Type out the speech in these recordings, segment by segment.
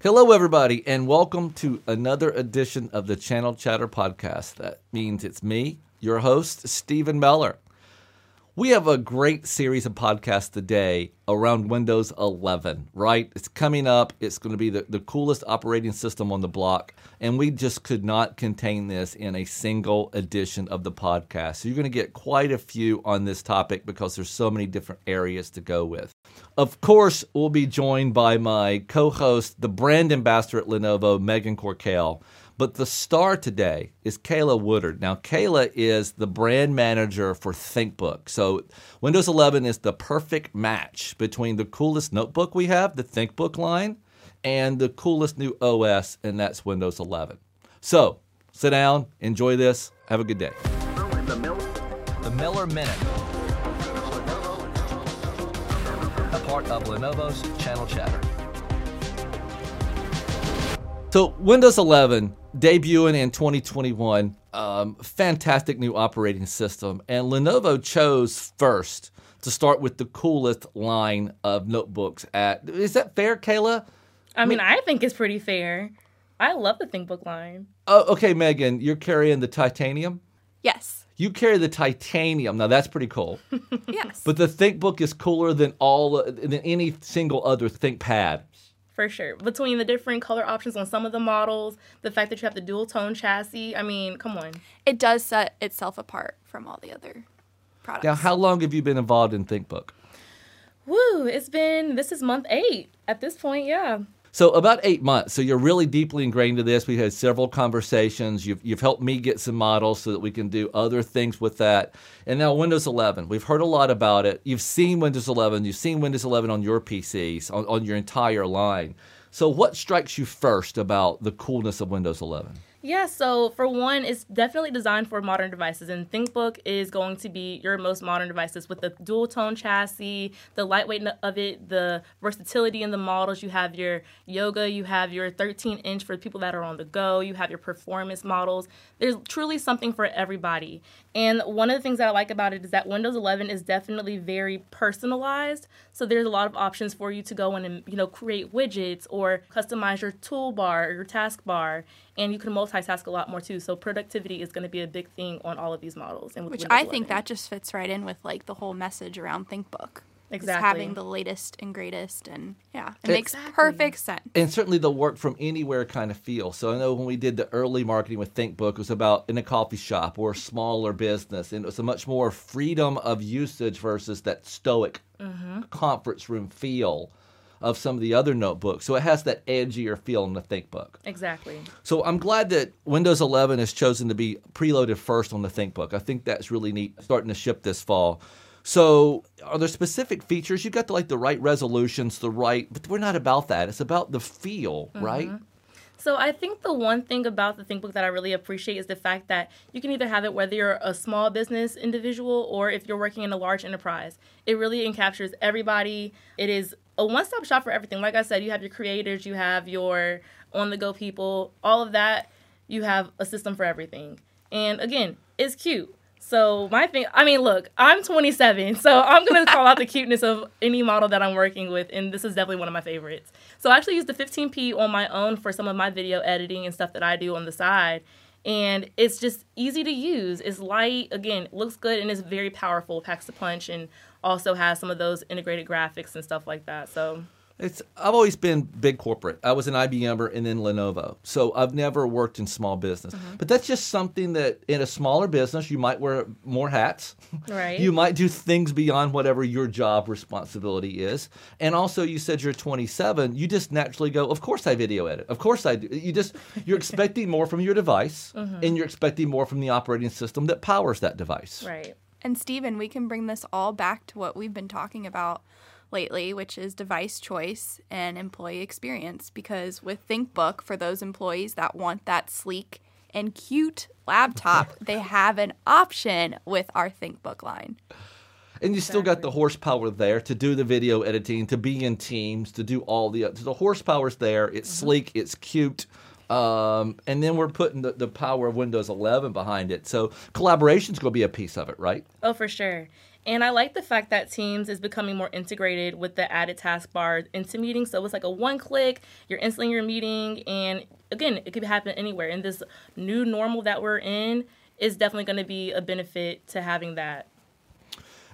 Hello, everybody, and welcome to another edition of the Channel Chatter podcast. That means it's me, your host, Stephen Meller. We have a great series of podcasts today around Windows 11, right? It's coming up. It's going to be the, the coolest operating system on the block. And we just could not contain this in a single edition of the podcast. So you're going to get quite a few on this topic because there's so many different areas to go with. Of course, we'll be joined by my co host, the brand ambassador at Lenovo, Megan Corkale. But the star today is Kayla Woodard. Now, Kayla is the brand manager for ThinkBook. So, Windows 11 is the perfect match between the coolest notebook we have, the ThinkBook line, and the coolest new OS, and that's Windows 11. So, sit down, enjoy this, have a good day. The Miller Minute. Part of Lenovo's Channel Chatter. So, Windows 11 debuting in 2021, um, fantastic new operating system. And Lenovo chose first to start with the coolest line of notebooks. At is that fair, Kayla? I mean, I think it's pretty fair. I love the ThinkBook line. Oh, okay, Megan, you're carrying the titanium. Yes. You carry the titanium. Now that's pretty cool. Yes. but the ThinkBook is cooler than all than any single other ThinkPad. For sure. Between the different color options on some of the models, the fact that you have the dual tone chassis, I mean, come on. it does set itself apart from all the other products. Now, how long have you been involved in ThinkBook? Woo, it's been, this is month eight at this point, yeah. So about eight months. So you're really deeply ingrained in this. We've had several conversations. You've you've helped me get some models so that we can do other things with that. And now Windows 11. We've heard a lot about it. You've seen Windows 11. You've seen Windows 11 on your PCs on, on your entire line. So what strikes you first about the coolness of Windows 11? Yeah, so for one, it's definitely designed for modern devices, and ThinkBook is going to be your most modern devices with the dual tone chassis, the lightweight of it, the versatility in the models. You have your yoga, you have your 13 inch for people that are on the go, you have your performance models. There's truly something for everybody. And one of the things that I like about it is that Windows 11 is definitely very personalized. So there's a lot of options for you to go in and you know create widgets or customize your toolbar or your taskbar, and you can multitask a lot more too. So productivity is going to be a big thing on all of these models. And with Which Windows I think 11. that just fits right in with like the whole message around ThinkBook. It's Exactly. having the latest and greatest, and yeah, it makes Exactly. perfect sense. and certainly the work from anywhere kind of feel. So I know when we did the early marketing with ThinkBook, it was about in a coffee shop or a smaller business, and it was a much more freedom of usage versus that stoic mm-hmm. conference room feel of some of the other notebooks. So it has that edgier feel in the ThinkBook. exactly. So I'm glad that Windows 11 has chosen to be preloaded first on the ThinkBook. I think that's really neat, starting to ship this fall. So, are there specific features? You've got the, like the right resolutions, the right, but we're not about that. It's about the feel, mm-hmm. right? So I think the one thing about the ThinkBook that I really appreciate is the fact that you can either have it whether you're a small business individual or if you're working in a large enterprise. It really encaptures everybody. It is a one-stop shop for everything. Like I said, you have your creators, you have your on-the-go people, all of that. You have a system for everything. And again, it's cute. So my thing, I mean, look, I'm 27, so I'm gonna call out the cuteness of any model that I'm working with, and this is definitely one of my favorites. So I actually use the 15p on my own for some of my video editing and stuff that I do on the side, and it's just easy to use. It's light, again, looks good, and it's very powerful, packs a punch, and also has some of those integrated graphics and stuff like that. So It's I've always been big corporate. I was an IBMer and then Lenovo. So I've never worked in small business. Mm-hmm. But that's just something that in a smaller business you might wear more hats. Right. You might do things beyond whatever your job responsibility is. And also you said you're 27, you just naturally go, "Of course I video edit. Of course I do." You just you're expecting more from your device mm-hmm. and you're expecting more from the operating system that powers that device. right. And Steven, we can bring this all back to what we've been talking about lately, which is device choice and employee experience. Because with ThinkBook, for those employees that want that sleek and cute laptop, they have an option with our ThinkBook line. And you still got the horsepower there to do the video editing, to be in teams, to do all the the horsepower's there. It's mm-hmm. sleek, it's cute. Um, and then we're putting the, the power of Windows 11 behind it. So collaboration's going to be a piece of it, right? Oh, for sure. And I like the fact that Teams is becoming more integrated with the added taskbar into meetings. So it's like a one click, you're instantly in your meeting. And again, it could happen anywhere. And this new normal that we're in is definitely going to be a benefit to having that.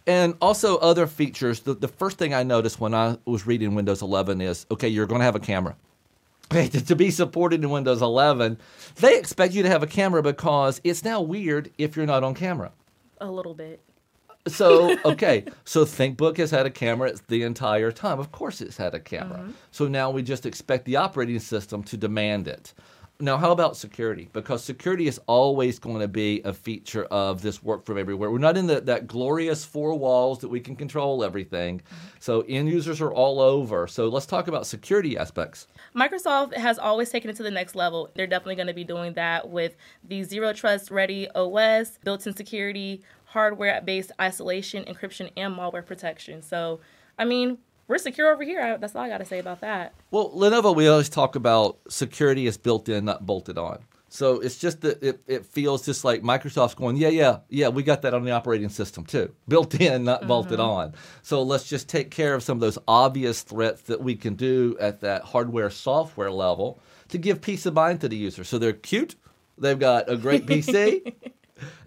And also other features. The, the first thing I noticed when I was reading Windows 11 is okay, you're going to have a camera. To, to be supported in Windows 11, they expect you to have a camera because it's now weird if you're not on camera. A little bit. So, okay, so ThinkBook has had a camera the entire time. Of course, it's had a camera. Uh-huh. So now we just expect the operating system to demand it. Now, how about security? Because security is always going to be a feature of this work from everywhere. We're not in the, that glorious four walls that we can control everything. Mm-hmm. So end users are all over. So let's talk about security aspects. Microsoft has always taken it to the next level. They're definitely going to be doing that with the Zero Trust Ready OS, built in security, hardware based isolation, encryption, and malware protection. So, I mean, we're secure over here. I- That's all I got to say about that. Well, Lenovo, we always talk about security is built in, not bolted on. So it's just that it, it feels just like Microsoft's going, yeah, yeah, yeah, we got that on the operating system too. Built in, not bolted mm-hmm. on. So let's just take care of some of those obvious threats that we can do at that hardware software level to give peace of mind to the user. So they're cute, they've got a great PC,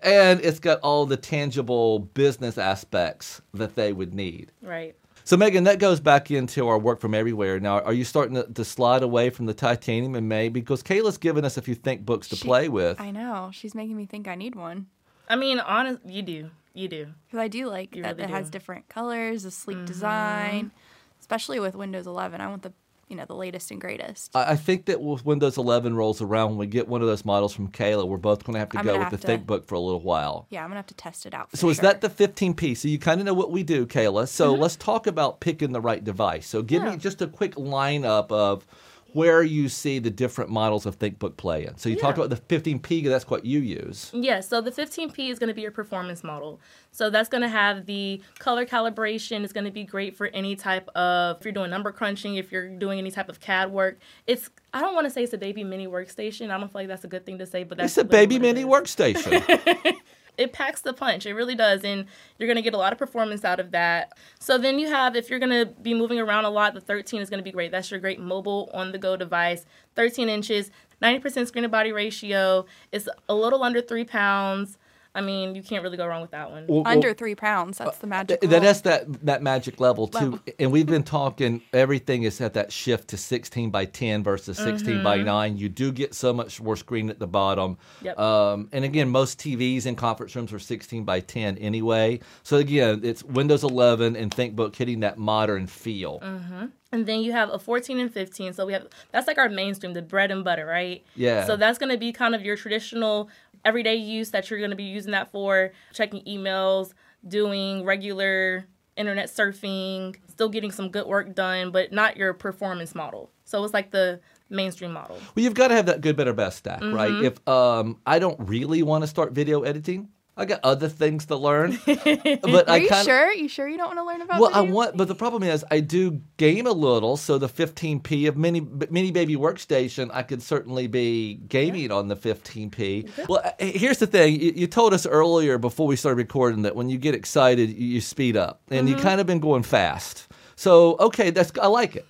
and it's got all the tangible business aspects that they would need. Right. So, Megan, that goes back into our work from everywhere. Now, are you starting to, to slide away from the titanium in May? Because Kayla's given us a few ThinkBooks to She- play with. I know. She's making me think I need one. I mean, honest, you do. You do. Because I do like You that really it has do. Mm-hmm. different colors, a sleek design, especially with Windows 11. I want the you know the latest and greatest. I I think that with Windows 11 rolls around, when we get one of those models from Kayla, we're both going to have to I'm go with the to- ThinkBook for a little while. yeah, I'm gonna have to test it out. So is that the 15p? So you kind of know what we do, Kayla. So let's talk about picking the right device. So give Mm-hmm. Yeah. me just a quick lineup of where you see the different models of ThinkBook play in. So you talked about the 15P, that's what you use. Yeah, so the 15P is going to be your performance model. So that's going to have the color calibration. It's going to be great for any type of, if you're doing number crunching, if you're doing any type of CAD work. It's, I don't want to say it's a baby mini workstation. I don't feel like that's a good thing to say, but that's It's a baby mini workstation. it packs the punch. It really does. And you're going to get a lot of performance out of that. So then you have, if you're going to be moving around a lot, the 13 is going to be great. That's your great mobile on the go device. 13 inches, 90% screen to body ratio. It's a little under three pounds. I mean, you can't really go wrong with that one. Well, well, under three pounds? That's uh, the magic. Th- that level. that that magic level too, Level. and we've been talking. Everything is at that shift to 16 by 10 versus 16 by mm-hmm. 9. You do get so much more screen at the bottom. Yep. Um, and again, most TVs in conference rooms are 16 by 10 anyway. So again, it's Windows 11 and ThinkBook hitting that modern feel. Mm-hmm. And then you have a 14 and 15. So we have that's like our mainstream, the bread and butter, right? Yeah. So that's going to be kind of your traditional everyday use that you're going to be using that for checking emails, doing regular internet surfing, still getting some good work done, but not your performance model. So it's like the mainstream model. Well, you've got to have that good, better, best stack, Mm-hmm. right? If um, I don't really want to start video editing, I got other things to learn. but Are I you kind sure? You sure you don't want to learn about? Well, I want, but the problem is, I do game a little. So the 15p of mini mini baby workstation, I could certainly be gaming on the 15p. Well, uh, here's the thing: you, you told us earlier before we started recording that when you get excited, you, you speed up, and you kind of been going fast. So okay, that's I like it.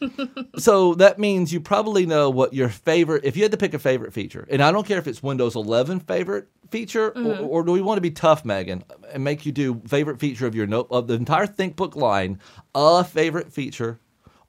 so that means you probably know what your favorite. If you had to pick a favorite feature, and I don't care if it's Windows 11 favorite feature, or, mm-hmm. or do we want to be tough, Megan, and make you do favorite feature of your note of the entire ThinkBook line, a favorite feature,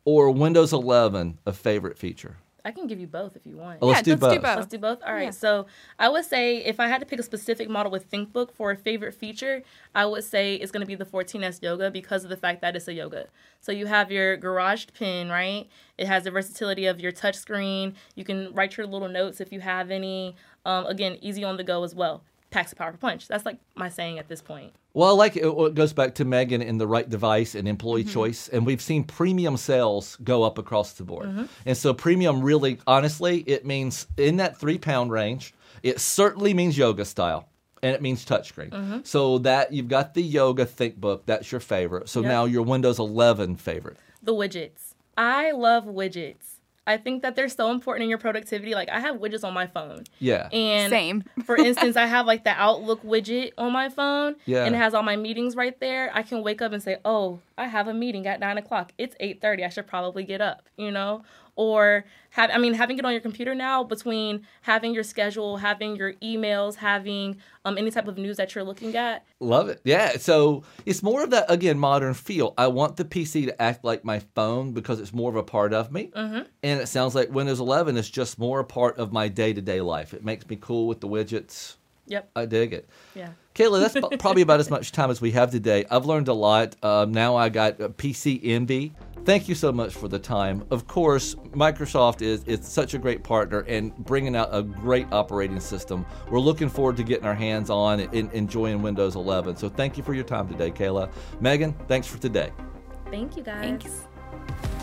or Windows 11 a favorite feature? I can give you both if you want. Oh, let's do let's do both. both. Let's do both. All right. Yeah. So I would say if I had to pick a specific model with ThinkBook for a favorite feature, I would say it's going to be the 14S Yoga because of the fact that it's a yoga. So you have your garage pin, right? It has the versatility of your touch screen. You can write your little notes if you have any. Um, again, easy on the go as well. Packs a powerful punch. That's like my saying at this point. Well, like it. It goes back to Megan in the right device and employee mm-hmm. choice. And we've seen premium sales go up across the board. Mm-hmm. And so, premium really, honestly, it means in that three pound range, it certainly means yoga style. And it means touchscreen. Mm-hmm. So that you've got the yoga ThinkBook, that's your favorite. So Yep. now your Windows 11 favorite. The widgets. I love widgets. I think that they're so important in your productivity. Like I have widgets on my phone. Yeah. And Same. for instance, I have like the Outlook widget on my phone, Yeah. and it has all my meetings right there. I can wake up and say, "Oh, I have a meeting at nine o'clock. It's eight thirty. I should probably get up." You know, or have I mean having it on your computer now between having your schedule, having your emails, having um, any type of news that you're looking at. Love it. Yeah. So it's more of that, again, modern feel. I want the PC to act like my phone because it's more of a part of me. Mm-hmm. And it sounds like Windows 11 is just more a part of my day to day life. It makes me cool with the widgets. Yep. I dig it. Yeah. Kayla, that's probably about as much time as we have today. I've learned a lot. Um, now I got a PC Envy. Thank you so much for the time. Of course, Microsoft is it's such a great partner and bringing out a great operating system. We're looking forward to getting our hands on and enjoying Windows 11. So thank you for your time today, Kayla. Megan, thanks for today. Thank you guys. Thanks.